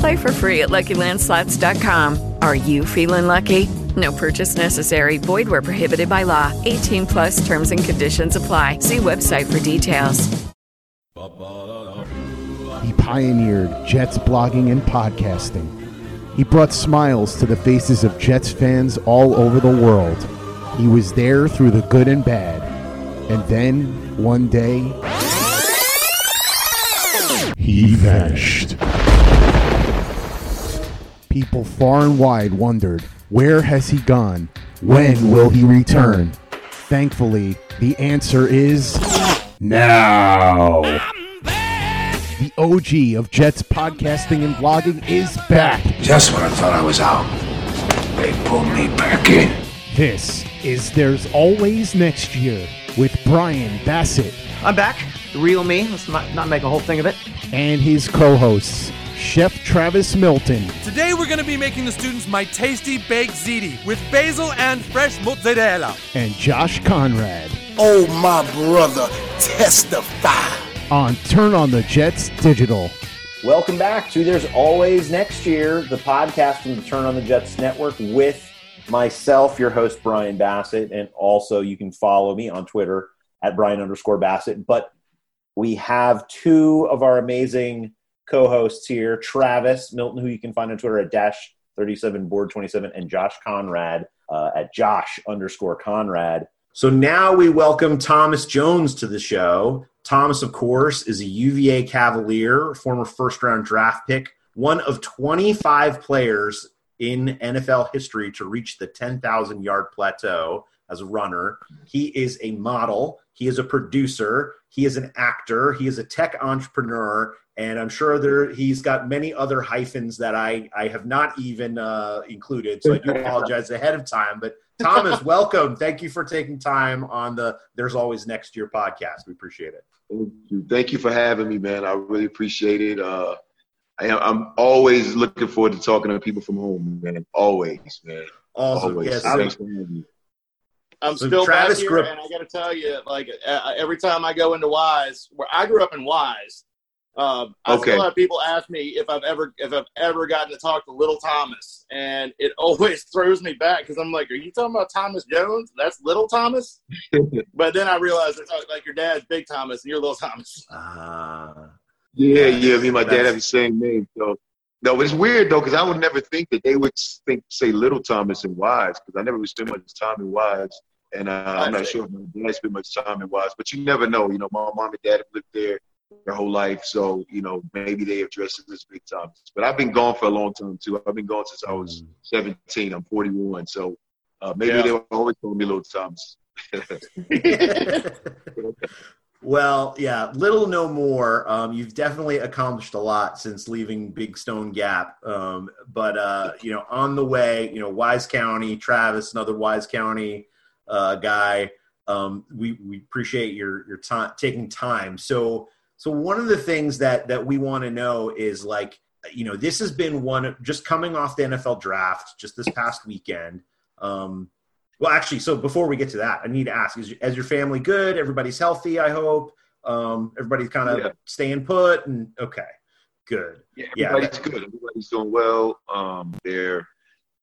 Play for free at LuckyLandSlots.com. Are you feeling lucky? No purchase necessary. Void where prohibited by law. 18 plus terms and conditions apply. See website for details. He pioneered Jets blogging and podcasting. He brought smiles to the faces of Jets fans all over the world. He was there through the good and bad. And then, one day, he vanished. People far and wide wondered, where has he gone? When will he return? Thankfully, the answer is now. The OG of Jets podcasting and blogging is back. Just when I thought I was out, they pulled me back in. This is There's Always Next Year with Brian Bassett I'm back. The real me. Let's not, not make a whole thing of it. and his co hosts, Chef Travis Milton Today we're going to be making the students my tasty baked ziti with basil and fresh mozzarella. and Josh Conrad Oh, my brother, testify. on Turn on the Jets Digital. Welcome back to There's Always Next Year, the podcast from the Turn on the Jets Network with myself, your host, Brian Bassett. And also, you can follow me on Twitter at Brian underscore Bassett. But we have two of our amazing co hosts here Travis Milton, who you can find on Twitter at Dash 37 Board 27, and Josh Conrad uh, at Josh underscore Conrad. So now we welcome Thomas Jones to the show. Thomas, of course, is a UVA Cavalier, former first round draft pick, one of 25 players in NFL history to reach the 10,000 yard plateau as a runner. He is a model, he is a producer, he is an actor, he is a tech entrepreneur, and I'm sure there he's got many other hyphens that I, I have not even uh, included. So I do apologize ahead of time. But Thomas, welcome. Thank you for taking time on the There's Always Next Year podcast. We appreciate it. Thank you. Thank you for having me, man. I really appreciate it. Uh, I am, I'm always looking forward to talking to people from home, man. Always, man. Awesome. Always. Yes. Thanks for having me. I'm So still Travis back here, grew up- and I got to tell you, like uh, every time I go into Wise, where I grew up in Wise, um, I Okay. still have people ask me if I've ever if I've ever gotten to talk to Little Thomas, and it always throws me back because I'm like, "Are you talking about Thomas Jones? That's Little Thomas." but then I realize it's like, like your dad's Big Thomas and you're Little Thomas. Uh, Yeah, yeah. Me and my dad That's- have the same name. So, no, but it's weird though because I would never think that they would think say Little Thomas and Wise because I never spent much time in Wise, and uh, I'm not sure if my dad spent much time in Wise. But you never know. You know, my mom and dad have lived there their whole life, so you know maybe they have dressed it as Big Thomas. But I've been gone for a long time too. I've been gone since I was 17. I'm 41, so uh, maybe Yeah. they were always calling me Little Thomas. Well, yeah, little no more. Um, you've definitely accomplished a lot since leaving Big Stone Gap. Um, but uh, you know, on the way, you know, Wise County, Travis, another Wise County uh, guy. Um, we we appreciate your your time taking time. So so one of the things that that we want to know is like you know this has been one of just coming off the NFL draft just this past weekend. Um, well, actually, so before we get to that, I need to ask: Is as your family good? Everybody's healthy, I hope. Um, everybody's kind of Yeah. staying put, and okay, good. Yeah, Yeah, everybody's good. Everybody's doing well. Um, they're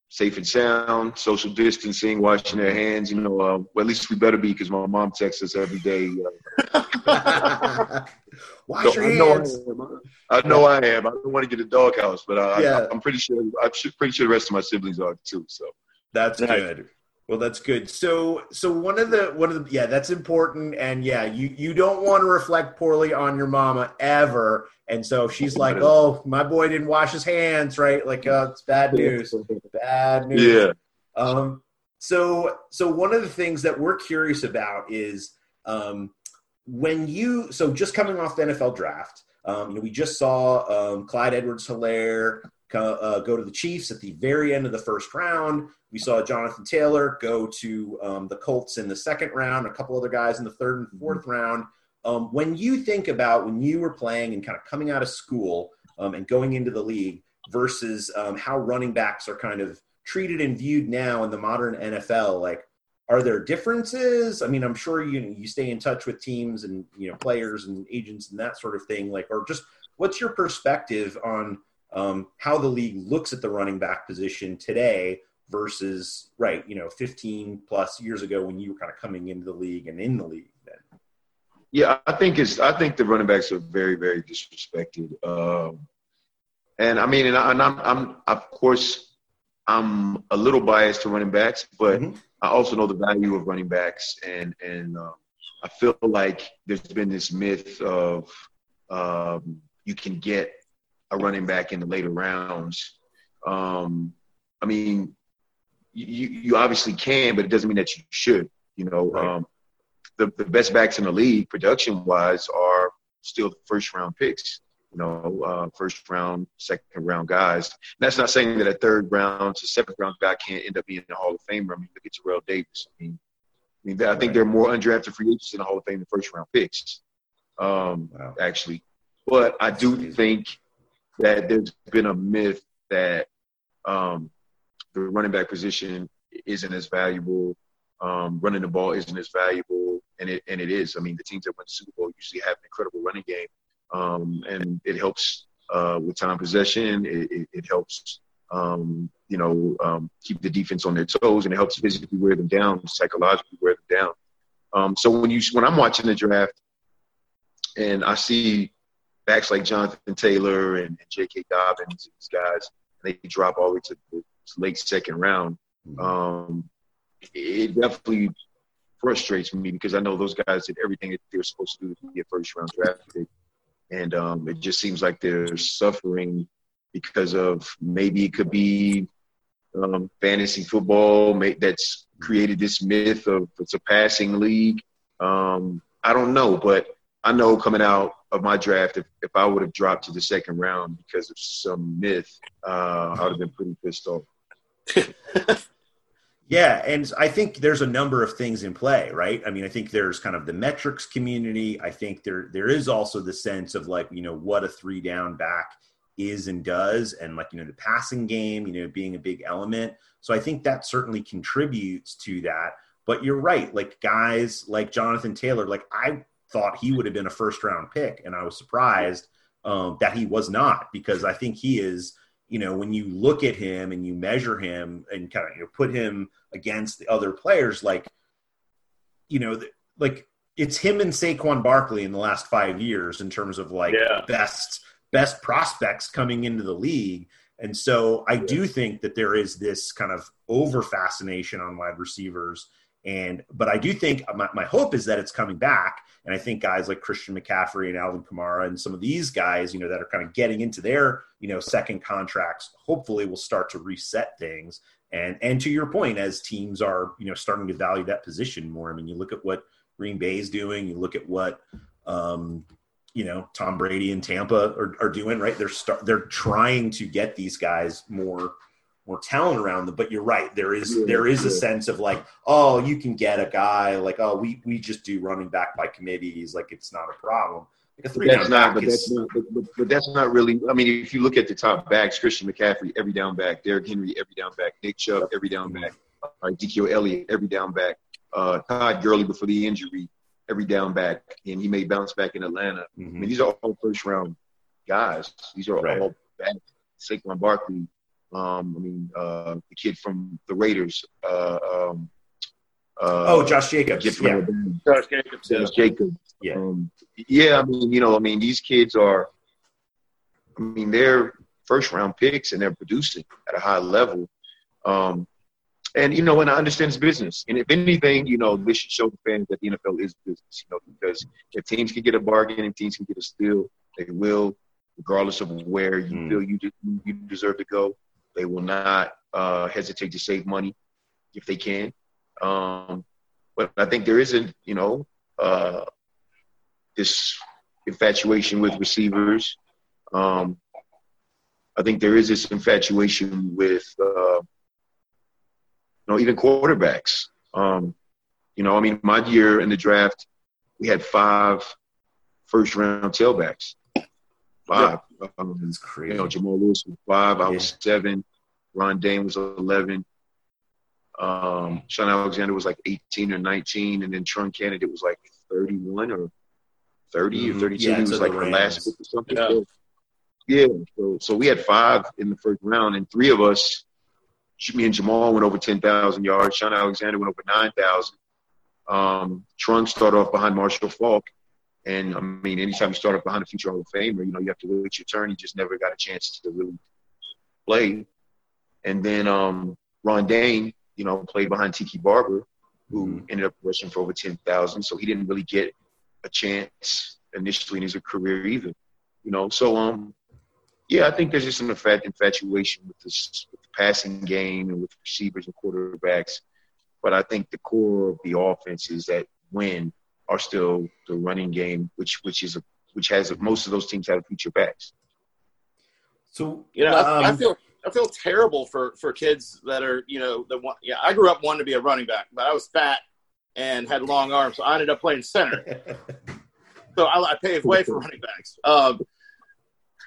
safe and sound, social distancing, washing their hands. You know, uh, well, at least we better be because my mom texts us every day. Uh, Wash so your I know hands. I am. I know I am. I don't want to get a doghouse, but uh, Yeah. I, I'm pretty sure. I'm su- pretty sure the rest of my siblings are too. So That's good. Well, that's good. So, so one of the one of the yeah, that's important, and yeah, you you don't want to reflect poorly on your mama ever. And so she's like, "Oh, my boy didn't wash his hands," right? Like, uh, it's bad news. Bad news. Yeah. Um. So, so one of the things that we're curious about is um, when you so just coming off the NFL draft. Um, you know, we just saw um, Clyde Edwards-Hilaire uh, go to the Chiefs at the very end of the first round. We saw Jonathan Taylor go to um, the Colts in the second round. A couple other guys in the third and fourth round. Um, when you think about when you were playing and kind of coming out of school um, and going into the league versus um, how running backs are kind of treated and viewed now in the modern NFL, like are there differences? I mean, I'm sure you you stay in touch with teams and you know players and agents and that sort of thing. Like, or just what's your perspective on um, how the league looks at the running back position today versus right, you know, 15 plus years ago when you were kind of coming into the league and in the league. Yeah, I think it's. I think the running backs are very, very disrespected. Um, and I mean, and, I, and I'm, I'm, of course, I'm a little biased to running backs, but I also know the value of running backs, and and um, I feel like there's been this myth of um, you can get a running back in the later rounds. Um, I mean, you, you obviously can, but it doesn't mean that you should. You know, um, the, the best backs in the league, production wise, are still first round picks. You know, uh, first round, second round guys. And that's not saying that a third round to seventh round guy can't end up being in the Hall of Famer. I mean, look at Terrell Davis. I mean, I mean, I think there are more undrafted free agents in the Hall of Fame than first round picks. Um, actually, but I do think that there's been a myth that um, the running back position isn't as valuable. Um, running the ball isn't as valuable, and it and it is. I mean, the teams that win the Super Bowl usually have an incredible running game, um, and it helps uh, with time possession. It, it, it helps, um, you know, um, keep the defense on their toes, and it helps physically wear them down, psychologically wear them down. Um, so when you when I'm watching the draft, and I see backs like Jonathan Taylor and, and J.K. Dobbins, these guys, they drop all the way to the late second round. Um, it definitely frustrates me because I know those guys did everything that they were supposed to do to get first round draft pick, and um, it just seems like they're suffering because of maybe it could be um, fantasy football may, that's created this myth of it's a passing league. Um, I don't know, but I know coming out of my draft, if, if I would have dropped to the second round because of some myth, uh, I would have been pretty pissed off. Yeah, and I think there's a number of things in play, right? I mean, I think there's kind of the metrics community. I think there there is also the sense of like, you know, what a three down back is and does, and like, you know, the passing game, you know, being a big element. So I think that certainly contributes to that. But you're right, like guys like Jonathan Taylor, like I thought he would have been a first round pick, and I was surprised um, that he was not because I think he is you know, when you look at him and you measure him and kind of you know, put him against the other players, like, you know, th- like it's him and Saquon Barkley in the last five years in terms of like Yeah. best best prospects coming into the league. And so I do think that there is this kind of over fascination on wide receivers. And but I do think my, my hope is that it's coming back. And I think guys like Christian McCaffrey and Alvin Kamara and some of these guys, you know, that are kind of getting into their, you know, second contracts, hopefully will start to reset things. And and to your point, as teams are, you know, starting to value that position more. I mean, you look at what Green Bay is doing, you look at what um, you know, Tom Brady and Tampa are, are doing, right? They're start they're trying to get these guys more more talent around them. But you're right, there is there is a sense of like, oh, you can get a guy like, oh, we we just do running back by committees, like it's not a problem. Like a that's not. But is that's not. But, but, but that's not really. I mean, if you look at the top backs, Christian McCaffrey, every down back. Derrick Henry, every down back. Nick Chubb, every down back. Uh, Ezekiel Elliott, every down back. Uh, Todd Gurley before the injury. every down back, and he may bounce back in Atlanta. Mm-hmm. I mean, these are all first round guys. These are Right. all back. Saquon Barkley. Um, I mean, uh, the kid from the Raiders. Uh, um, uh, Oh, Josh Jacobs. Yeah. Josh Jacobs. Josh Jacobs. Yeah. Um, yeah, I mean, you know, I mean, these kids are, I mean, they're first round picks and they're producing at a high level. Um, and, you know, and I understand it's business. And if anything, you know, this should show the fans that the NFL is business, you know, because if teams can get a bargain and teams can get a steal, they will, regardless of where you feel you, de- you deserve to go. They will not uh, hesitate to save money if they can. Um, but I think there isn't, you know, uh, this infatuation with receivers. Um, I think there is this infatuation with, uh, you know, even quarterbacks. Um, you know, I mean, my year in the draft, we had five first round tailbacks. Five. Um, That's crazy. You know, Jamal Lewis was five. I was seven. Ron Dayne was 11. Um, Shaun Alexander was like 18 or 19. And then Trung Canidate was like 31 or 30 Mhm. or 32. Yeah, he was like the last pick or something. Yeah. So, yeah. So, so we had five in the first round, and three of us, me and Jamal went over 10,000 yards. Shaun Alexander went over 9,000. Um, Trunk started off behind Marshall Faulk. And I mean, anytime you start off behind a future Hall of Famer, you know, you have to wait your turn. He just never got a chance to really play. And then um, Ron Dayne, you know, played behind Tiki Barber, who ended up rushing for over 10,000. So he didn't really get a chance initially in his career either. You know, so um, yeah, I think there's just an infat- infatuation with this with the passing game and with receivers and quarterbacks. But I think the core of the offense is that win are still the running game, which which is a which has most of those teams have feature backs. So You know, I, I um, feel I feel terrible for for kids that are you know that want. Yeah, I grew up wanting to be a running back, but I was fat and had long arms, so I ended up playing center. so I, I paved way for running backs. Um,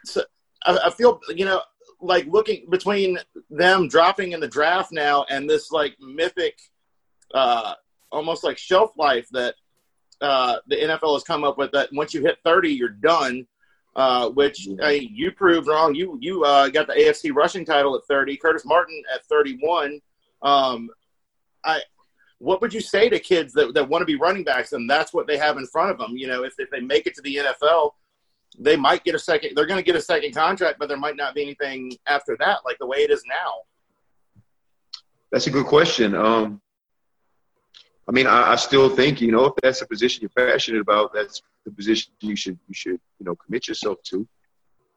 so I, I feel you know like looking between them dropping in the draft now and this like mythic, uh, almost like shelf life that uh, the NFL has come up with. That once you hit thirty, you're done. Uh, which I mean, you proved wrong. You you uh, got the AFC rushing title at 30. Curtis Martin at 31. Um, I what would you say to kids that, that want to be running backs and that's what they have in front of them? You know, if, if they make it to the NFL, they might get a second. They're going to get a second contract, but there might not be anything after that, like the way it is now. That's a good question. Um, I mean, I, I still think you know if that's a position you're passionate about, that's the position you should you should you know commit yourself to.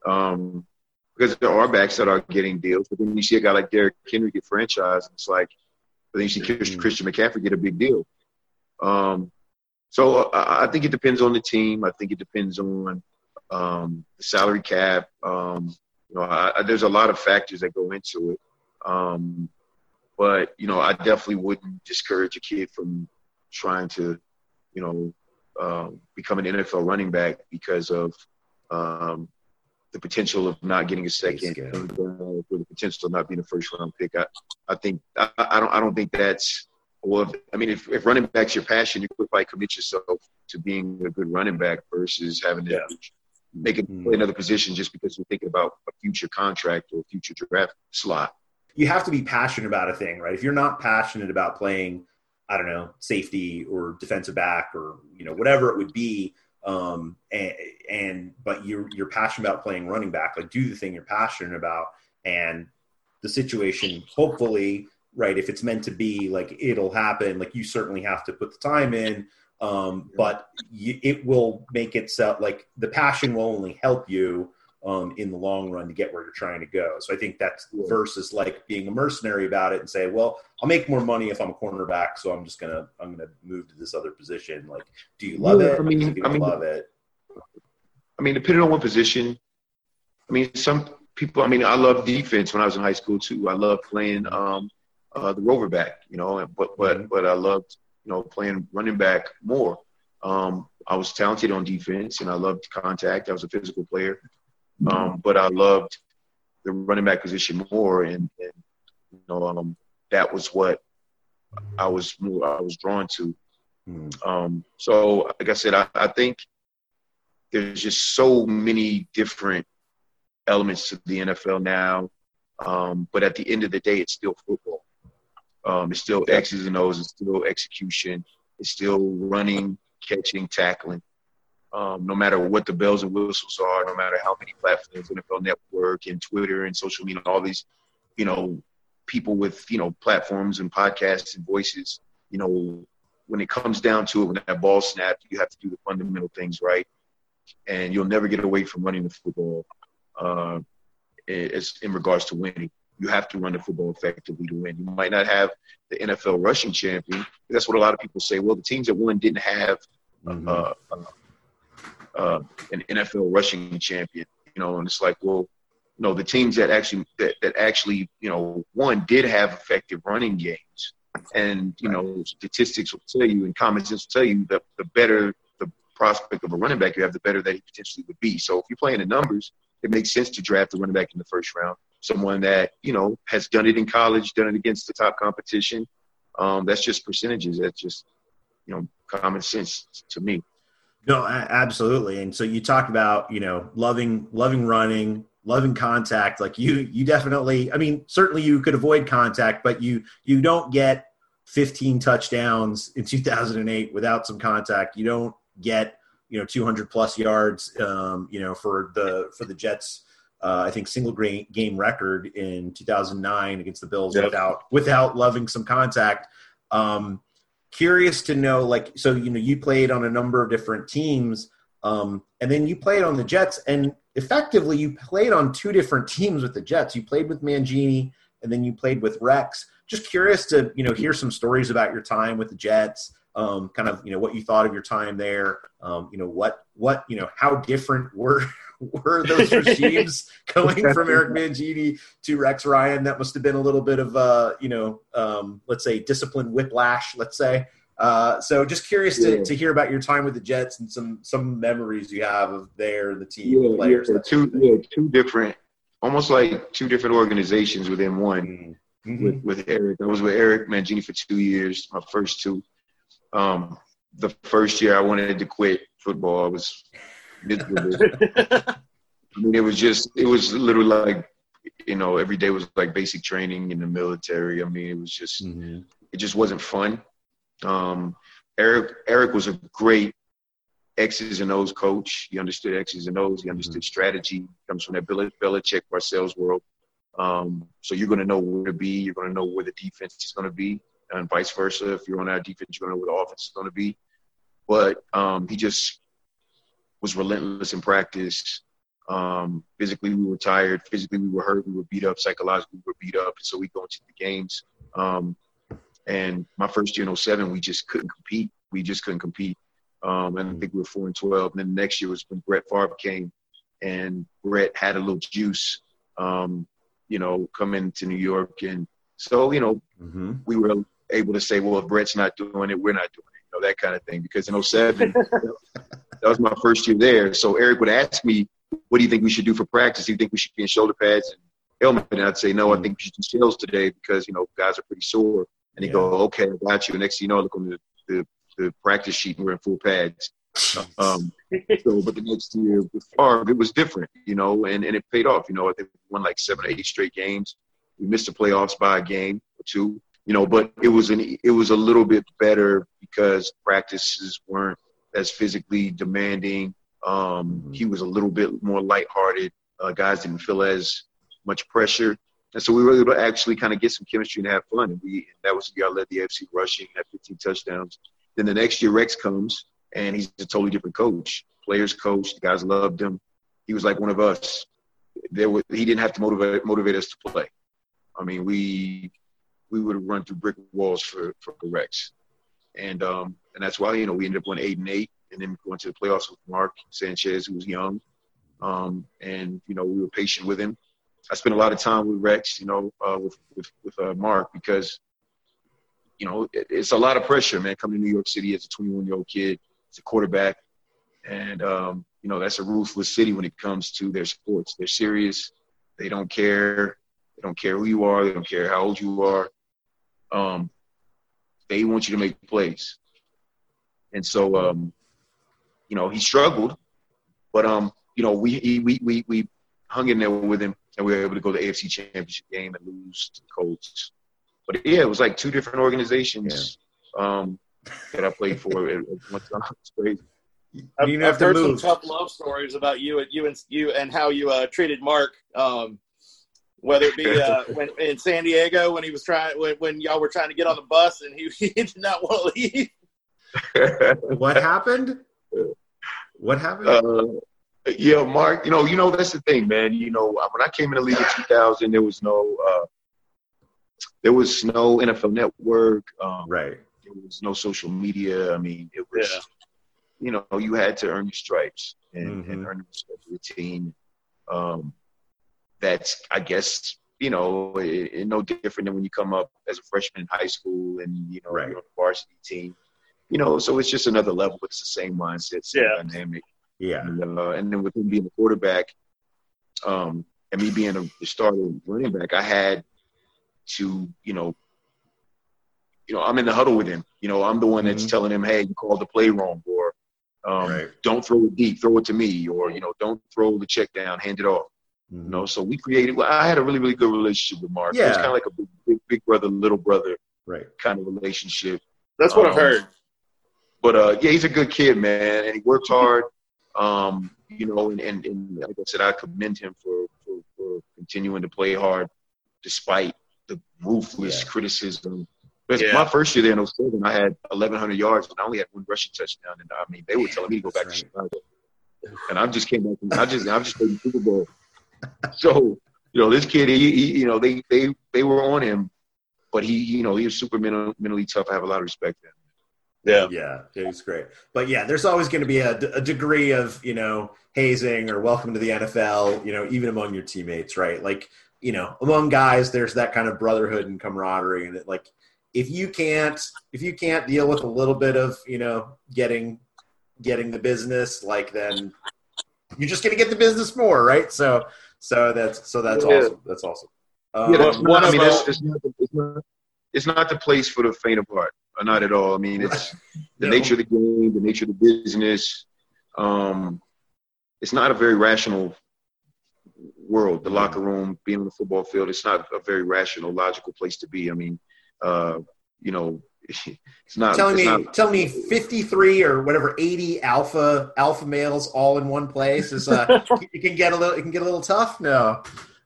Um, because there are backs that are getting deals, but then you see a guy like Derrick Henry get franchised, and it's like, but then you see Christian, Christian McCaffrey get a big deal. Um, so I, I think it depends on the team. I think it depends on um, the salary cap. Um, you know, I, I, there's a lot of factors that go into it. Um, but you know, I definitely wouldn't discourage a kid from trying to, you know, um, become an NFL running back because of um, the potential of not getting a second, and, uh, or the potential of not being a first round pick. I, I think I, I don't I don't think that's well. I mean, if, if running back's your passion, you could probably commit yourself to being a good running back versus having to yeah. make it play another position just because you're thinking about a future contract or a future draft slot. You have to be passionate about a thing, right? If you're not passionate about playing, I don't know, safety or defensive back or you know whatever it would be, um, and, and but you're you're passionate about playing running back, like do the thing you're passionate about, and the situation, hopefully, right? If it's meant to be, like it'll happen. Like you certainly have to put the time in, um, but you, it will make itself like the passion will only help you um, in the long run to get where you're trying to go. So I think that's versus like being a mercenary about it and say, well, I'll make more money if I'm a cornerback, so I'm just gonna I'm gonna move to this other position. Like, do you love yeah, it? I mean, I mean, love it. I mean, depending on what position. I mean, some people. I mean, I love defense when I was in high school too. I loved playing um, uh, the rover back, you know, but but mm-hmm. but I loved you know playing running back more. Um, I was talented on defense and I loved contact. I was a physical player. Um, but I loved the running back position more, and, and you know um, that was what I was more I was drawn to. Um, so, like I said, I, I think there's just so many different elements to the NFL now. Um, but at the end of the day, it's still football. Um, it's still X's and O's. It's still execution. It's still running, catching, tackling. Um, no matter what the bells and whistles are, no matter how many platforms, NFL Network and Twitter and social media, all these, you know, people with you know platforms and podcasts and voices. You know, when it comes down to it, when that ball snapped, you have to do the fundamental things right, and you'll never get away from running the football. Uh, as in regards to winning, you have to run the football effectively to win. You might not have the NFL rushing champion. That's what a lot of people say. Well, the teams that won didn't have Mm-hmm. uh, uh, an NFL rushing champion. You know, and it's like, well, no, the teams that actually that, that actually you know one did have effective running games, and you know statistics will tell you and common sense will tell you that the better the prospect of a running back you have, the better that he potentially would be. So if you're playing the numbers, it makes sense to draft a running back in the first round, someone that you know has done it in college, done it against the top competition. Um, that's just percentages. That's just you know common sense to me. No, a- absolutely. And so you talked about, you know, loving loving running, loving contact. Like you you definitely I mean, certainly you could avoid contact, but you you don't get 15 touchdowns in 2008 without some contact. You don't get, you know, 200 plus yards um, you know, for the for the Jets uh, I think single game record in 2009 against the Bills Yep. without without loving some contact. Um, curious to know like so you know you played on a number of different teams um, and then you played on the jets and effectively you played on two different teams with the jets. You played with mangini and then you played with rex. Just curious to you know hear some stories about your time with the jets um, kind of you know what you thought of your time there um, you know what what you know how different were were those regimes going from Eric Mangini to Rex Ryan? That must have been a little bit of uh, you know, um, let's say discipline whiplash. Let's say. Uh, so just curious to, Yeah. to hear about your time with the Jets and some some memories you have of there, the team, the players. yeah, two yeah, two different, almost like two different organizations within one. Mm-hmm. With with Eric, I was with Eric Mangini for two years, my first two. Um, the first year I wanted to quit football. I was miserable. I mean, it was just, it was literally like, you know, every day was like basic training in the military. I mean, it was just, it just wasn't fun. Um, Eric, Eric was a great X's and O's coach. He understood X's and O's. He understood strategy. Comes from that Bel- Belichick Parcells world. Um, so you're going to know where to be. You're going to know where the defense is going to be, and vice versa. If you're on our defense, you're going to know where the offense is going to be. But um, he just was relentless in practice. Um, physically, we were tired. Physically, we were hurt. We were beat up. Psychologically, we were beat up. And So we go into the games. Um, and my first year in 07, we just couldn't compete. We just couldn't compete. Um, and I think we were four and 12. And then the next year was when Brett Favre came, and Brett had a little juice, um, you know, coming to New York. And so, you know, we were able to say, well, if Brett's not doing it, we're not doing it, you know, that kind of thing. Because in 07, that was my first year there. So Eric would ask me, what do you think we should do for practice? Do you think we should be in shoulder pads and helmet? And I'd say, no, I think we should do shells today because, you know, guys are pretty sore. And he'd go, okay, I got you. And next thing you know, I look on the, the, the practice sheet and we're in full pads. Um, so, but the next year with Favre, it was different, you know, and, and it paid off. You know, I think we won like seven or eight straight games. We missed the playoffs by a game or two, you know, but it was an it was a little bit better because practices weren't as physically demanding. Um, He was a little bit more lighthearted. Uh, guys didn't feel as much pressure. And so we were able to actually kind of get some chemistry and have fun. And we that was the year I led the AFC rushing, had 15 touchdowns. Then the next year Rex comes and he's a totally different coach. Players coach, the guys loved him. He was like one of us. There was, he didn't have to motivate motivate us to play. I mean, we we would have run through brick walls for for Rex, and um and that's why you know we ended up going eight and eight, and then going to the playoffs with Mark Sanchez, who was young, um and you know we were patient with him. I spent a lot of time with Rex, you know, uh, with with with uh, Mark because you know it, it's a lot of pressure, man, coming to New York City as a 21 year old kid, as a quarterback, and um, you know that's a ruthless city when it comes to their sports. They're serious. They don't care. They don't care who you are. They don't care how old you are. Um, they want you to make plays. And so um, you know he struggled, but um, you know we he, we we we hung in there with him, and we were able to go to the AFC Championship game and lose to the Colts. But yeah, it was like two different organizations um, that I played for at, at one time. It's crazy. I've, You I've heard move. some tough love stories about you and you and you and how you uh, treated Mark. Um, whether it be uh, when in San Diego when he was trying when, when y'all were trying to get on the bus and he, he did not want to leave. What happened? What happened? Uh, yeah, Mark. You know, you know that's the thing, man. You know, when I came in the league in 2000, there was no, uh, there was no NFL Network. Um, right. There was no social media. I mean, it was, you know, you had to earn your stripes and, and earn the respect of your team. Um, that's, I guess, you know, it, it no different than when you come up as a freshman in high school and you know you're on the varsity team. You know, so it's just another level. It's the same mindset, same Yeah. dynamic. Yeah. And, uh, and then with him being a quarterback, um, and me being a the starter running back, I had to, you know, you know, I'm in the huddle with him. You know, I'm the one that's telling him, "Hey, you called the play wrong," or um, "Don't throw it deep, throw it to me," or you know, "Don't throw the check down, hand it off." You know, so we created. Well, I had a really, really good relationship with Mark. It was kind of like a big, big, big brother, little brother, right? Kind of relationship. That's what I've Um, heard. But uh, yeah, he's a good kid, man, and he works hard. Um, you know, and, and, and like I said, I commend him for, for, for continuing to play hard despite the ruthless criticism. Because Yeah. my first year there in 07, I had 1,100 yards and I only had one rushing touchdown. And I mean, they were telling me to go back to Chicago. And I just came back from, I just, I just played the Super Bowl. So, you know, this kid, he, he, you know, they, they, they were on him, but he, you know, he was super mental, mentally tough. I have a lot of respect for him. Yeah. Yeah, it was great. But yeah, there's always going to be a, a degree of, you know, hazing or welcome to the NFL, you know, even among your teammates, right? Like, you know, among guys, there's that kind of brotherhood and camaraderie. And it, like, if you can't, if you can't deal with a little bit of, you know, getting, getting the business, like, then you're just going to get the business more, right? So, so that's, so that's Yeah. awesome. That's awesome. Um, yeah, that's one I mean, it's, not, the- it's, not, it's not the place for the faint of heart. Uh, Not at all. I mean, it's the nature of the game, the nature of the business. Um, it's not a very rational world. The locker room, being on the football field, it's not a very rational, logical place to be. I mean, uh, you know, it's not. telling it's me not, telling me 53 or whatever 80 alpha alpha males all in one place is uh it can get a little it can get a little tough no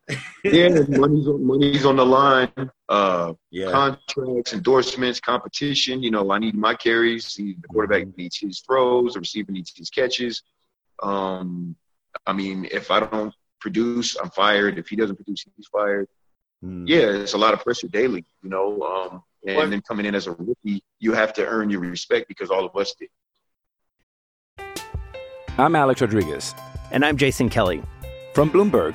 yeah, money's on, money's on the line. Uh, Yeah. Contracts, endorsements, competition. You know, I need my carries. The the quarterback Mm-hmm. needs his throws. The receiver needs his catches. Um, I mean, if I don't produce, I'm fired. If he doesn't produce, he's fired. Yeah, it's a lot of pressure daily. You know, um, and What- then coming in as a rookie, you have to earn your respect because all of us did. I'm Alex Rodriguez. And I'm Jason Kelly. From Bloomberg,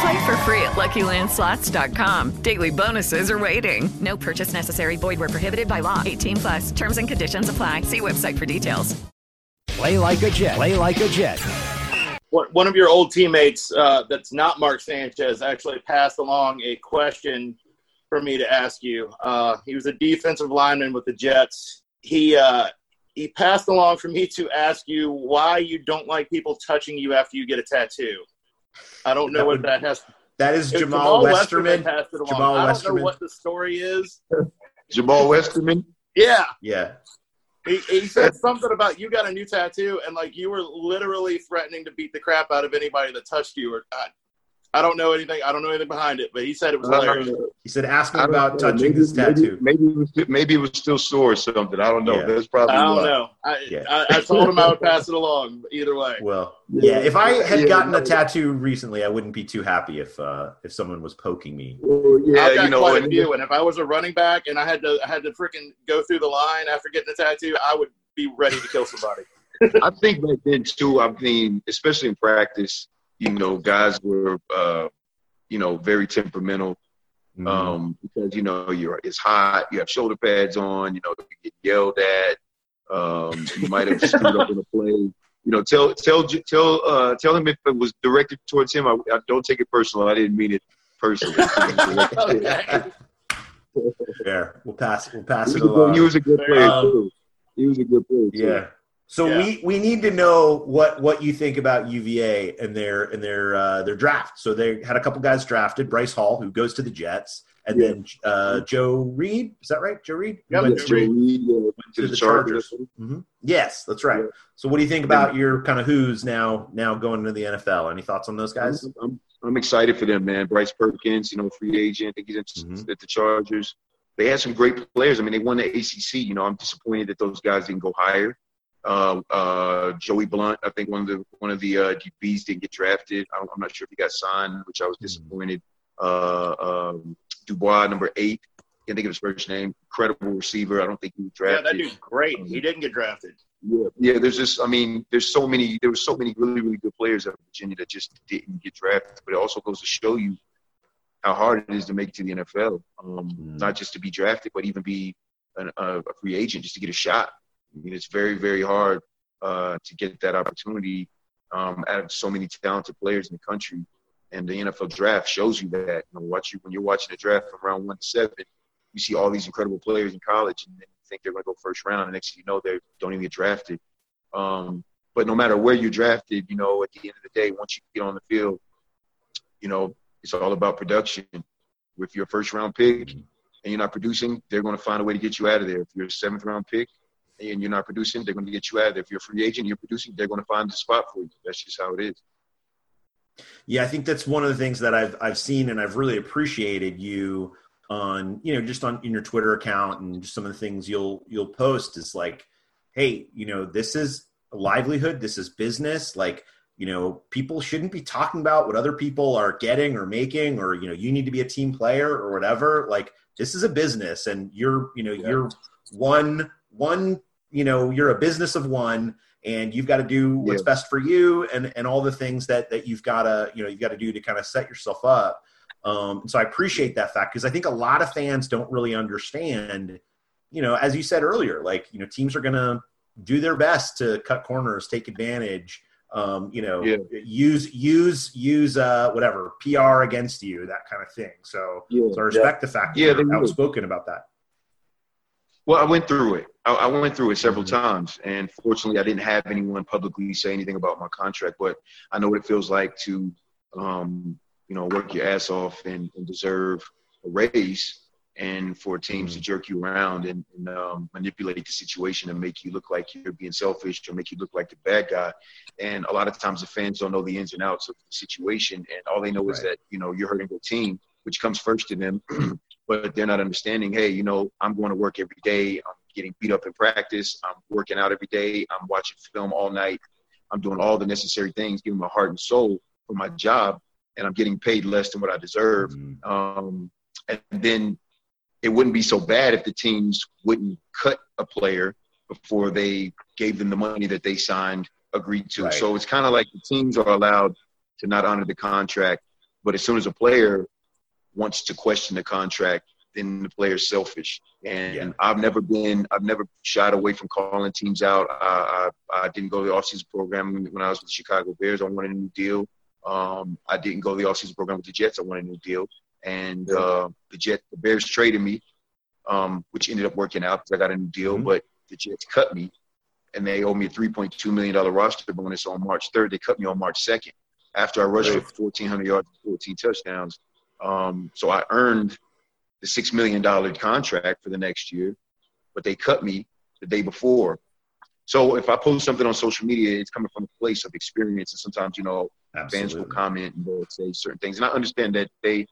Play for free at LuckyLandSlots.com. Daily bonuses are waiting. No purchase necessary. Void were prohibited by law. 18 plus. Terms and conditions apply. See website for details. Play like a Jet. Play like a Jet. One of your old teammates, uh, that's not Mark Sanchez, actually passed along a question for me to ask you. Uh, he was a defensive lineman with the Jets. He uh, he passed along for me to ask you why you don't like people touching you after you get a tattoo. I don't know That what would- that has. That is It's Jamaal, Westerman. that passed it along. Jamaal I don't Westerman. know what the story is. Jamaal Westerman. Yeah, Yeah. he, he said something about you got a new tattoo and like you were literally threatening to beat the crap out of anybody that touched you. Or I, I don't know anything. I don't know anything behind it, but he said it was hilarious. He said, "Ask me about know. touching maybe, this tattoo." Maybe, maybe, it was, maybe it was still sore or something. I don't know. Yeah. That's probably I don't why. know. I, Yeah. I, I told him I would pass it along either way. Well, yeah. If I had Yeah, gotten a tattoo recently, I wouldn't be too happy if uh, if someone was poking me. Well, yeah, I've got you know, quite a and- few, and if I was a running back and I had to I had to freaking go through the line after getting a tattoo, I would be ready to kill somebody. I think back then too. I mean, especially in practice, you know, guys were, uh, you know, very temperamental. Mm-hmm. Um, because you know you're it's hot. You have shoulder pads on. You know you get yelled at. Um, you might have screwed up in a play. You know, tell tell tell uh, tell him if it was directed towards him. I, I don't take it personal. I didn't mean it personally. There, we'll pass. It, we'll pass he, it along. he was a good player Um, too. He was a good player. Too. Yeah. So Yeah. we we need to know what what you think about UVA and their and their uh, their draft. So they had a couple guys drafted. Bryce Hall, who goes to the Jets, and Yeah. then uh, Joe Reed. Is that right? Joe Reed. Went Joe Reed, uh, to to the Chargers. Chargers. hmm Yes, that's right. Yeah. So what do you think about your kind of who's now now going into the NFL? Any thoughts on those guys? I'm, I'm, excited for them, man. Bryce Perkins, you know, free agent. I think he's interested Mhm. at the Chargers. They had some great players. I mean, they won the ACC. You know, I'm disappointed that those guys didn't go higher. Uh, uh, Joey Blount, I think one of the one of the uh, DBs didn't get drafted. I, I'm not sure if he got signed, which I was disappointed. Uh, um, Dubois, number eight. Can't think of his first name. Incredible receiver. I don't think he was drafted. Yeah, that dude's great. He didn't get drafted. Yeah, yeah. There's just, I mean, there's so many. There were so many really, really good players at Virginia that just didn't get drafted. But it also goes to show you how hard it is to make it to the NFL. Um, Mm. Not just to be drafted, but even be an, a, a free agent just to get a shot. I mean, it's very, very hard uh, to get that opportunity um, out of so many talented players in the country. And the NFL draft shows you that. You know, watch you when you're watching the draft from round one to seven, you see all these incredible players in college, and then you think they're going to go first round, and next thing you know, they don't even get drafted. Um, but no matter where you're drafted, you know, at the end of the day, once you get on the field, you know, it's all about production. If you're a first round pick and you're not producing, they're going to find a way to get you out of there. If you're a seventh round pick and you're not producing, they're going to get you out of there. If you're a free agent, you're producing, they're going to find the spot for you. That's just how it is. Yeah, I think that's one of the things that I've I've seen and I've really appreciated you on, you know, just on in your Twitter account and just some of the things you'll you'll post is like, hey, you know, this is a livelihood, this is business, like, you know, people shouldn't be talking about what other people are getting or making or, you know, you need to be a team player or whatever. Like this is a business and you're, you know, you're one one, you know, you're a business of one and you've got to do what's Yeah. best for you and and all the things that that you've got to you know you've got to do to kind of set yourself up um and so i appreciate that fact because i think a lot of fans don't really understand you know as you said earlier like you know teams are going to do their best to cut corners take advantage um you know Yeah. use use use uh whatever pr against you that kind of thing so Yeah. so i respect the fact that Yeah, you're outspoken about that Well, I went through it. I, I went through it several times, and fortunately, I didn't have anyone publicly say anything about my contract. But I know what it feels like to, um, you know, work your ass off and, and deserve a raise, and for teams to jerk you around and, and um, manipulate the situation and make you look like you're being selfish or make you look like the bad guy. And a lot of times, the fans don't know the ins and outs of the situation, and all they know is that you know you're hurting their team, which comes first to them. but they're not understanding, hey, you know, I'm going to work every day. I'm getting beat up in practice. I'm working out every day. I'm watching film all night. I'm doing all the necessary things, giving my heart and soul for my job, and I'm getting paid less than what I deserve. Um, and then it wouldn't be so bad if the teams wouldn't cut a player before they gave them the money that they signed agreed to. Right. So it's kind of like the teams are allowed to not honor the contract, but as soon as a player wants to question the contract, then the player's selfish. And yeah. I've never been, I've never shied away from calling teams out. I, I, I didn't go to the offseason program when I was with the Chicago Bears. I wanted a new deal. Um, I didn't go to the offseason program with the Jets. I wanted a new deal. And uh, the Jets, the Bears traded me, um, which ended up working out because I got a new deal. Mm-hmm. But the Jets cut me, and they owe me a $3.2 million roster bonus on March 3rd. They cut me on March 2nd after I rushed for 1,400 yards and 14 touchdowns. Um, so I earned the $6 million contract for the next year, but they cut me the day before. So if I post something on social media, it's coming from a place of experience. And sometimes, you know, Absolutely. fans will comment and they'll say certain things. And I understand that they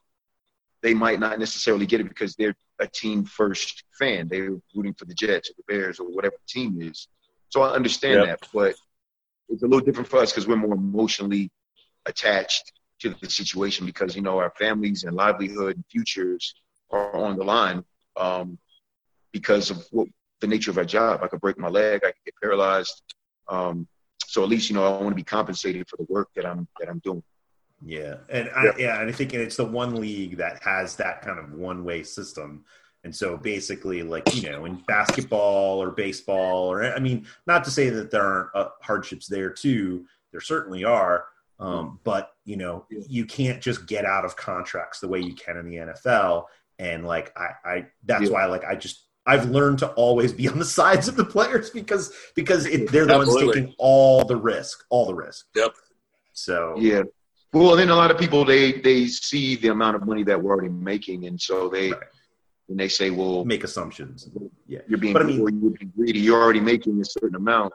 they might not necessarily get it because they're a team first fan. They're rooting for the Jets or the Bears or whatever the team is. So I understand yep. that, but it's a little different for us because we're more emotionally attached to the situation because you know our families and livelihood and futures are on the line um, because of what the nature of our job. I could break my leg, I could get paralyzed. Um, so at least you know I want to be compensated for the work that I'm that I'm doing. Yeah, and I, yeah, and I think it's the one league that has that kind of one way system and so basically, like, you know, in basketball or baseball, or I mean, not to say that there aren't uh, hardships there too, there certainly are. Um, but, you know, you can't just get out of contracts the way you can in the NFL. And like, I, I that's yeah. why, like, I just, I've learned to always be on the sides of the players because because it, they're the Absolutely. ones taking all the risk, all the risk. Yep. So yeah. Well, then a lot of people they they see the amount of money that we're already making, and so they right and they say, "Well, make assumptions." Yeah, you're being, but I mean, you're being greedy. You're already making a certain amount,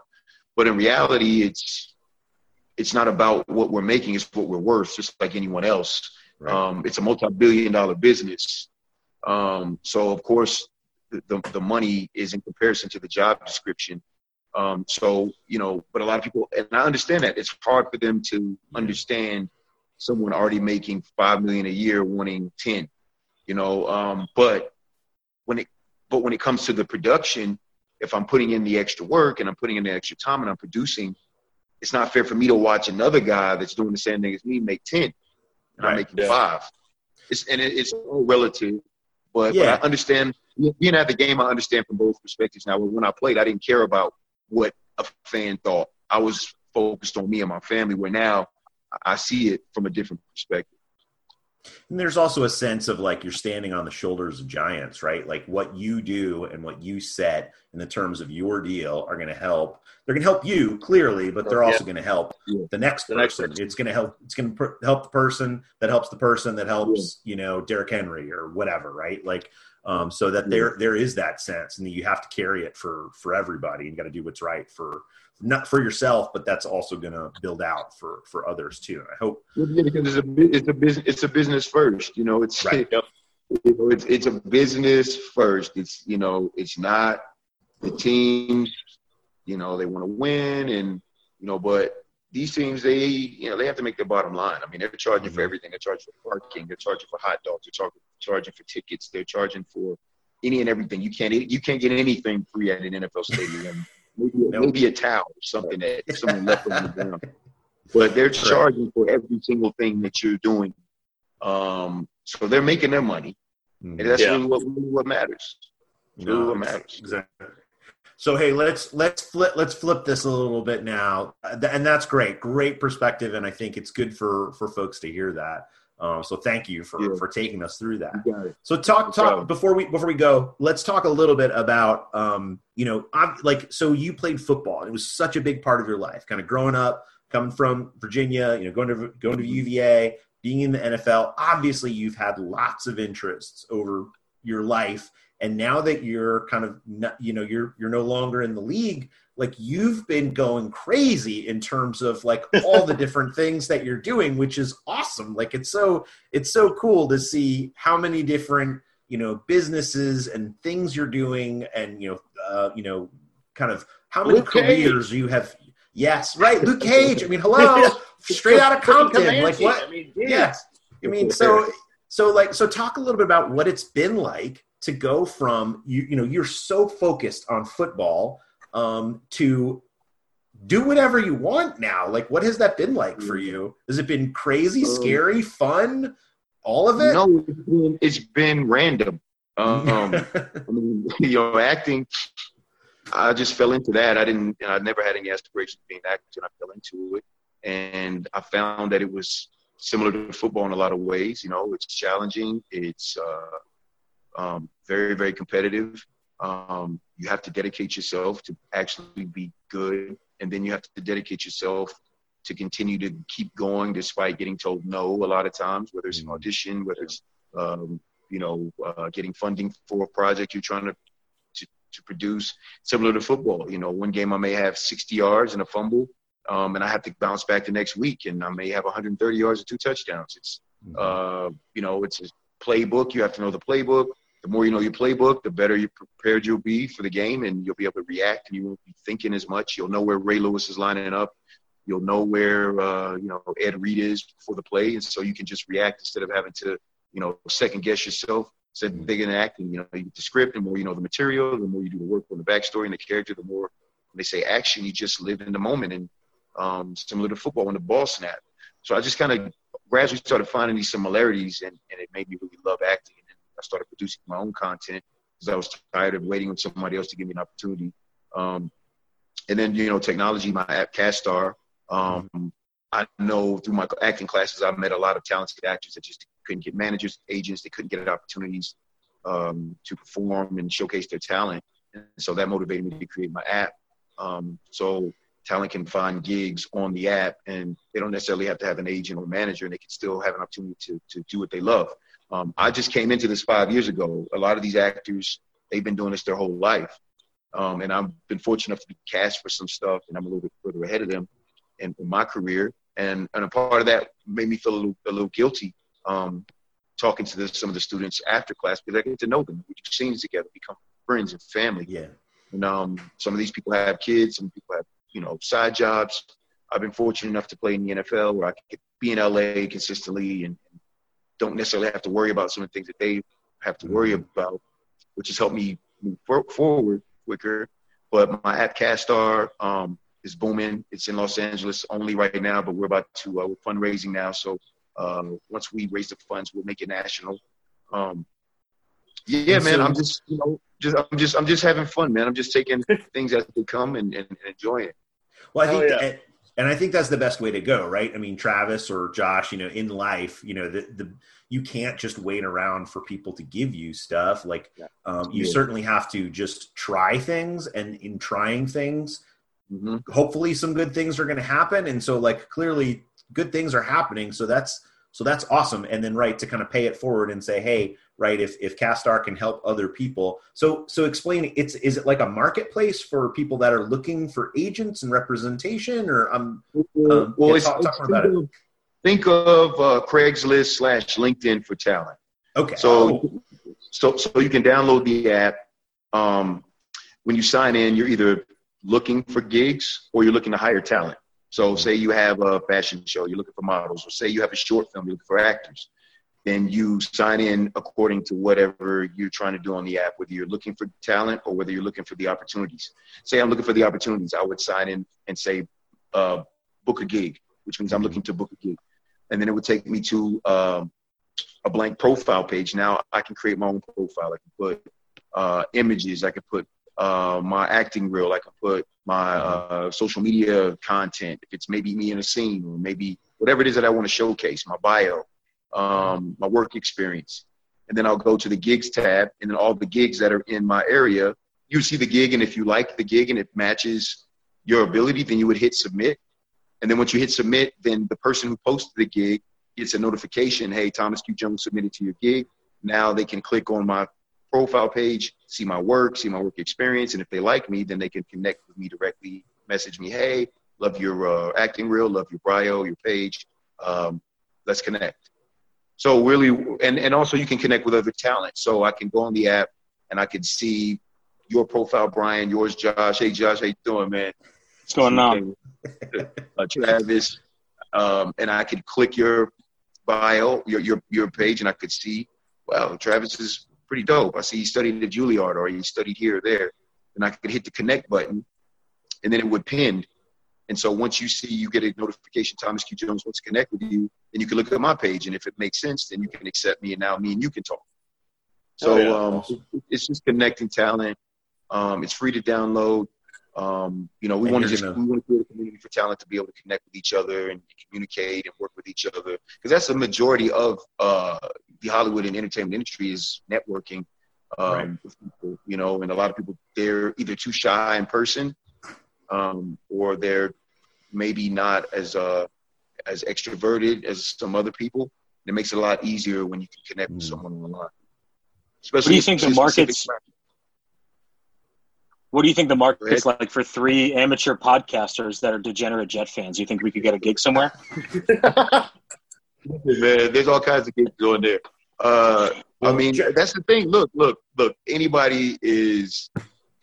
but in reality, it's it's not about what we're making; it's what we're worth, just like anyone else. Right. Um, it's a multi-billion-dollar business, um, so of course, the, the, the money is in comparison to the job description. Um, so you know, but a lot of people, and I understand that it's hard for them to understand someone already making five million a year wanting ten. You know, um, but when it but when it comes to the production, if I'm putting in the extra work and I'm putting in the extra time and I'm producing, it's not fair for me to watch another guy that's doing the same thing as me make ten, and right. I'm making yeah. five. It's and it, it's all relative, but, yeah. but I understand being at the game. I understand from both perspectives. Now, when I played, I didn't care about what a fan thought. I was focused on me and my family. Where now I see it from a different perspective. And there's also a sense of like you're standing on the shoulders of giants, right? Like what you do and what you set in the terms of your deal are going to help. They're going to help you clearly, but they're also yeah. going to help yeah. the next the person. Next it's going to help. It's going to help the person that helps the person that helps, yeah. you know, Derrick Henry or whatever, right? Like, um, so that there there is that sense, and you have to carry it for for everybody. You got to do what's right for not for yourself, but that's also going to build out for for others too. I hope yeah, because it's a it's a business it's a business first. You know, it's right. you know, it's it's a business first. It's you know, it's not the teams. You know, they want to win, and you know, but these teams they you know they have to make their bottom line. I mean, they're charging mm-hmm. for everything. They're charging for parking. They're charging for hot dogs. They're charging charging for tickets. They're charging for any and everything. You can't you can't get anything free at an NFL stadium maybe, nope. maybe a towel or something that someone left on the ground. But they're charging for every single thing that you're doing. Um, so they're making their money, and that's yeah. really what really what matters. No, really what matters. Exactly. So hey, let's let's flip let's flip this a little bit now, and that's great, great perspective, and I think it's good for for folks to hear that. Um, so thank you for, yeah. for taking us through that. So talk talk before we before we go. Let's talk a little bit about um, you know I'm, like so you played football and it was such a big part of your life. Kind of growing up, coming from Virginia, you know, going to going to UVA, being in the NFL. Obviously, you've had lots of interests over your life, and now that you're kind of not, you know you're you're no longer in the league like you've been going crazy in terms of like all the different things that you're doing which is awesome. Like it's so it's so cool to see how many different you know businesses and things you're doing and you know uh, you know kind of how many Luke careers Cage. you have yes right luke cage. I mean hello straight out of compton like what? I mean, yes. I mean so So like, so talk a little bit about what it's been like to go from you, you know, you're so focused on football um, to do whatever you want now. Like, what has that been like for you? Has it been crazy, Um, scary, fun, all of it? No, it's been, it's been random. Um, I mean, you know, acting. I just fell into that. I didn't. I never had any aspirations of being an actor, and I fell into it. And I found that it was similar to football in a lot of ways. You know, it's challenging. It's uh, um, very, very competitive. Um, you have to dedicate yourself to actually be good, and then you have to dedicate yourself to continue to keep going despite getting told no a lot of times, whether it's an audition, whether it's um, you know uh, getting funding for a project you're trying to, to to produce. Similar to football, you know, one game I may have 60 yards and a fumble, um, and I have to bounce back the next week, and I may have 130 yards and two touchdowns. It's uh, you know, it's a playbook. You have to know the playbook. The more you know your playbook, the better you prepared you'll be for the game, and you'll be able to react, and you won't be thinking as much. You'll know where Ray Lewis is lining up. You'll know where uh, you know Ed Reed is before the play, and so you can just react instead of having to you know second guess yourself. Instead of thinking and acting, you know, you get the script, the more you know the material, the more you do the work on the backstory and the character, the more they say action, you just live in the moment. And um, similar to football, when the ball snapped. So I just kind of gradually started finding these similarities, and, and it made me really love acting. I started producing my own content because I was tired of waiting on somebody else to give me an opportunity. Um, and then, you know, technology, my app CastStar. Um, I know through my acting classes, I met a lot of talented actors that just couldn't get managers, agents, they couldn't get opportunities um, to perform and showcase their talent. And so that motivated me to create my app. Um, so talent can find gigs on the app and they don't necessarily have to have an agent or manager and they can still have an opportunity to, to do what they love. Um, I just came into this five years ago. A lot of these actors, they've been doing this their whole life. Um, and I've been fortunate enough to be cast for some stuff and I'm a little bit further ahead of them in, in my career. And, and a part of that made me feel a little, a little guilty um, talking to some of the students after class because I get to know them. We do scenes together, become friends and family. Yeah. And um, some of these people have kids, some people have, you know, side jobs. I've been fortunate enough to play in the NFL where I could be in LA consistently and don't necessarily have to worry about some of the things that they have to worry about, which has helped me move for- forward quicker. But my app CastStar um, is booming. It's in Los Angeles only right now, but we're about to uh, we're fundraising now. So uh, once we raise the funds, we'll make it national. Um, yeah, And man, so- I'm just you know just I'm just I'm just having fun, man. I'm just taking things as they come and, and, and enjoying it. Well, I Hell think, yeah. And, I think that's the best way to go, right? I mean, Travis or Josh, you know, in life, you know, the, the you can't just wait around for people to give you stuff. Like, um, you Yeah. certainly have to just try things, and in trying things, Mm-hmm. hopefully, some good things are going to happen. And so, like, clearly, good things are happening. So that's so that's awesome. And then, right, to kind of pay it forward and say, hey, right, if if CastStar can help other people, so so explain, it's is it like a marketplace for people that are looking for agents and representation, or um, um well, yeah, talk, talk about it. think of uh, Craigslist slash LinkedIn for talent. Okay. So, so, so you can download the app. Um, when you sign in, you're either looking for gigs or you're looking to hire talent. So, say you have a fashion show, you're looking for models, or say you have a short film, you're looking for actors. Then you sign in according to whatever you're trying to do on the app, whether you're looking for talent or whether you're looking for the opportunities. Say I'm looking for the opportunities, I would sign in and say, uh, book a gig, which means I'm looking to book a gig. And then it would take me to um, a blank profile page. Now I can create my own profile. I can put uh, images. I can put uh, my acting reel. I can put my uh, social media content. If it's maybe me in a scene or maybe whatever it is that I want to showcase, my bio, um, my work experience. And then I'll go to the gigs tab and then all the gigs that are in my area. You see the gig, and if you like the gig and it matches your ability, then you would hit submit. And then once you hit submit, then the person who posted the gig gets a notification, hey, Thomas Q. Jones submitted to your gig. Now they can click on my profile page, see my work, see my work experience. And if they like me, then they can connect with me directly, message me, hey, love your uh, acting reel, love your bio, your page. Um, let's connect. So really, and, and also you can connect with other talent. So I can go on the app and I can see your profile, Brian, yours, Josh. Hey, Josh, how you doing, man? What's going on? uh, Travis, um, and I could click your bio, your your your page, and I could see, well, Travis is pretty dope. I see he studied at Juilliard or he studied here or there, and I could hit the connect button, and then it would pin. And so once you see, you get a notification, Thomas Q. Jones wants to connect with you, then you can look at my page, and if it makes sense, then you can accept me, and now me and you can talk. So Oh, yeah. um, it's just connecting talent. Um, it's free to download. Um, you know, we want to just gonna- we want to create a community for talent to be able to connect with each other and communicate and work with each other because that's the majority of uh, the Hollywood and entertainment industry is networking. Um, Right. with people, you know, and a lot of people they're either too shy in person, um, or they're maybe not as uh, as extroverted as some other people. It makes it a lot easier when you can connect with someone online. What do you think the specific market's? What do you think the market's like for three amateur podcasters that are degenerate Jet fans? You think we could get a gig somewhere? man. There's all kinds of gigs going there. Uh, I mean, that's the thing. Look, look, look. Anybody is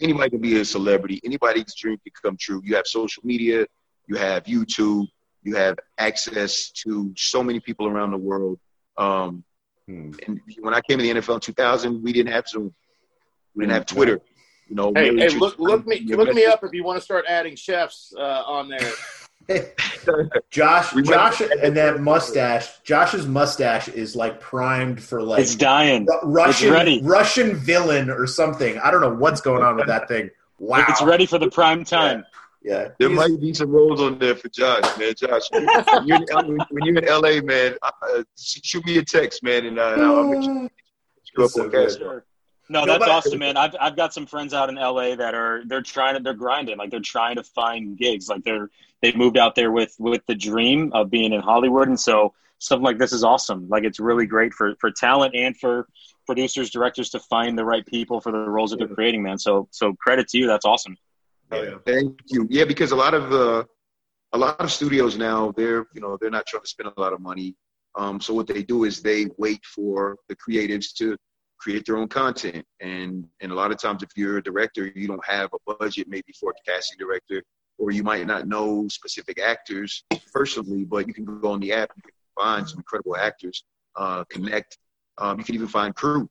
anybody can be a celebrity. Anybody's dream can come true. You have social media, you have YouTube, you have access to so many people around the world. Um, And when I came to the NFL in 2000, we didn't have Zoom, we didn't have Twitter. You know, Hey, Mary hey, look, look me, look me up if you want to start adding chefs uh, on there. Josh, Josh, and that mustache. Josh's mustache is like primed for like It's dying. Russian, It's ready. Russian villain or something. I don't know what's going on with that thing. Wow, It's ready for the prime time. Yeah, There might be some roles on there for Josh, man. Josh, when you're in, when you're in LA, man, uh, shoot me a text, man, and uh, I'll make sure you up on cast. No, No, that's but- awesome, man. I've I've got some friends out in LA that are they're trying to they're grinding like they're trying to find gigs like they're they moved out there with with the dream of being in Hollywood, and so something like this is awesome. Like it's really great for for talent and for producers, directors to find the right people for the roles that they're creating, man. So so credit to you. That's awesome. Thank you. Yeah, because a lot of uh, a lot of studios now they're you know they're not trying to spend a lot of money. Um, so what they do is they wait for the creatives to create their own content, and and a lot of times if you're a director, you don't have a budget maybe for a casting director, or you might not know specific actors personally, but you can go on the app, you can find some incredible actors, uh, connect. Um, you can even find crew,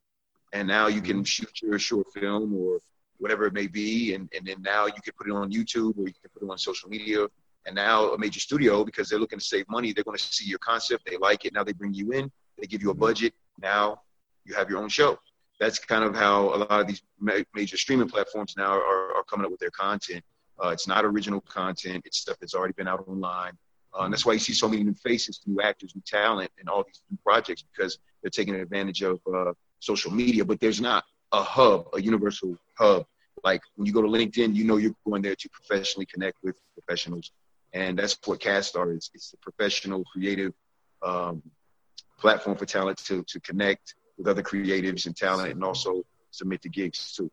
and now you can shoot your short film or whatever it may be, and, and then now you can put it on YouTube or you can put it on social media. And now a major studio, because they're looking to save money, they're going to see your concept, they like it. Now they bring you in, they give you a budget. Now you have your own show. That's kind of how a lot of these ma- major streaming platforms now are, are coming up with their content. Uh, it's not original content; it's stuff that's already been out online. Uh, and that's why you see so many new faces, new actors, new talent, and all these new projects because they're taking advantage of uh, social media. But there's not a hub, a universal hub. Like when you go to LinkedIn, you know you're going there to professionally connect with professionals, and that's what CastStar is. It's a professional, creative um, platform for talent to to connect with other creatives and talent, and also submit to gigs too.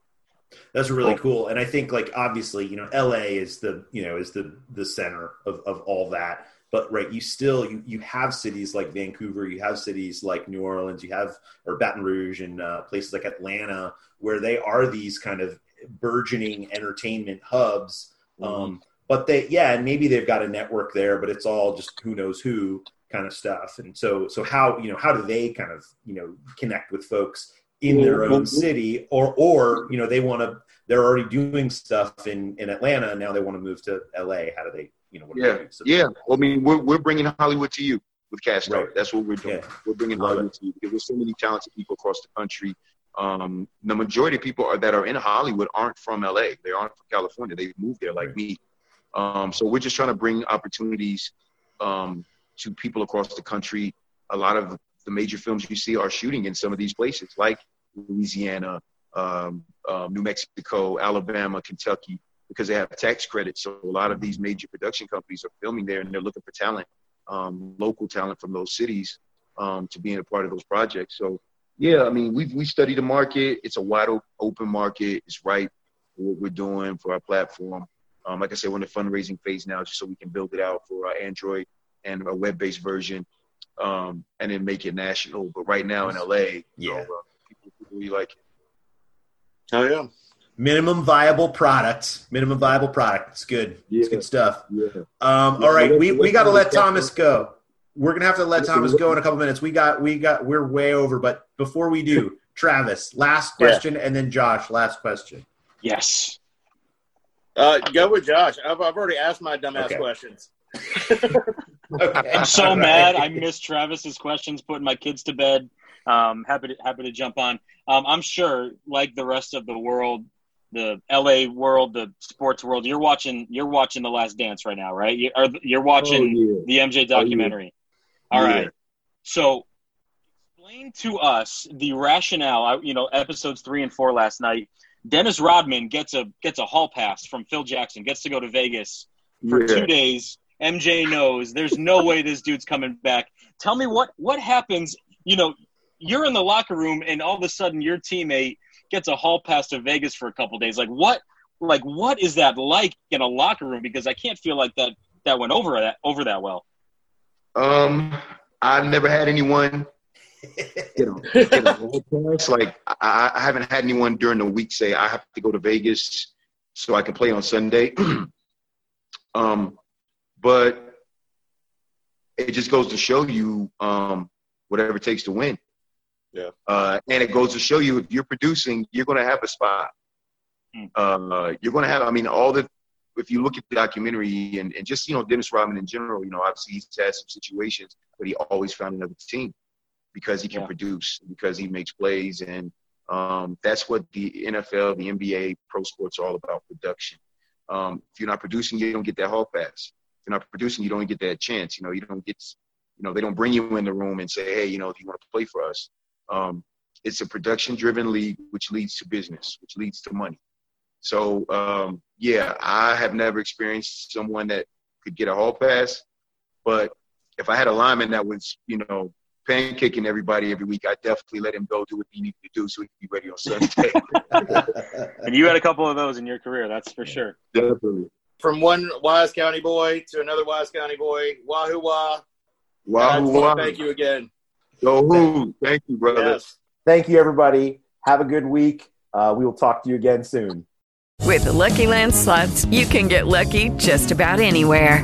That's really cool. And I think like obviously, you know, LA is the, you know, is the the center of, of all that. But right, you still you, you have cities like Vancouver, you have cities like New Orleans, you have or Baton Rouge and uh, places like Atlanta where they are these kind of burgeoning entertainment hubs. Um, but they yeah, and maybe they've got a network there, but it's all just who knows who kind of stuff. And so so how you know how do they kind of you know connect with folks in their own city or or you know they want to they're already doing stuff in in Atlanta and now they want to move to LA how do they you know what do Yeah, they do? So- yeah. Well, I mean, we're we're bringing Hollywood to you with CastStar. Right. That's what we're doing. We're bringing Hollywood to you because there's so many talented people across the country. Um, the majority of people are, that are in Hollywood aren't from LA. They aren't from California. They moved there like me. Um, so we're just trying to bring opportunities um, to people across the country. A lot of the major films you see are shooting in some of these places, like Louisiana, um, um, New Mexico, Alabama, Kentucky, because they have tax credits. So a lot of these major production companies are filming there, and they're looking for talent, um, local talent from those cities, um, to be in a part of those projects. So yeah, I mean, we we study the market. It's a wide open market. It's right for what we're doing for our platform. Um, like I said, we're in the fundraising phase now, just so we can build it out for our Android and a web-based version, um, and then make it national. But right now in LA, you know, people, people like it. Oh yeah. Minimum viable product. Minimum viable product. It's good. It's good stuff. Yeah. Um, all right, we, we got to let Thomas go. we're gonna have to let Thomas go in a couple minutes. We got we got we're way over, but before we do, Travis, last Yeah. question, and then Josh, last question. Yes. Uh, go with Josh. I've, I've already asked my dumbass Okay. questions. I'm so mad. I missed Travis's questions, putting my kids to bed. Um, happy to happy to jump on. Um, I'm sure, like the rest of the world, the LA world, the sports world, you're watching you're watching The Last Dance right now, right? You, or you're watching Oh, the MJ documentary. All right. Yeah. So, explain to us the rationale. I, you know, episodes three and four last night. Dennis Rodman gets a gets a hall pass from Phil Jackson. Gets to go to Vegas for Yeah. two days. MJ knows there's no way this dude's coming back. Tell me what what happens. You know, you're in the locker room and all of a sudden your teammate gets a hall pass to Vegas for a couple days. Like what? Like what is that like in a locker room? Because I can't feel like that that went over that over that well. Um, I've never had anyone get a, get a hall pass. Like I, I haven't had anyone during the week say I have to go to Vegas so I can play on Sunday. um, but it just goes to show you um, whatever it takes to win. Yeah. Uh, and it goes to show you if you're producing, you're going to have a spot. Uh, you're going to have, I mean, all the, if you look at the documentary and, and just, you know, Dennis Rodman in general, you know, obviously he's had some situations, but he always found another team because he can Yeah. produce, because he makes plays. And um, that's what the NFL, the NBA, pro sports are all about production. Um, if you're not producing, you don't get that hall pass. If you're not producing, you don't get that chance. You know, you don't get, you know, they don't bring you in the room and say, hey, you know, do you want to play for us? Um, it's a production driven league, which leads to business, which leads to money. So, um, yeah, I have never experienced someone that could get a hall pass. But if I had a lineman that was, you know, pancaking everybody every week, I'd definitely let him go do what he needed to do so he could be ready on Sunday. And you had a couple of those in your career, that's for sure. definitely. From one Wise County boy to another Wise County boy. Wahoo wah. Wahoo, Guys, wahoo. Thank you again. Go who? Thank you, brother. Yes. Thank you, everybody. Have a good week. Uh, we will talk to you again soon. With the Lucky Land slots, you can get lucky just about anywhere.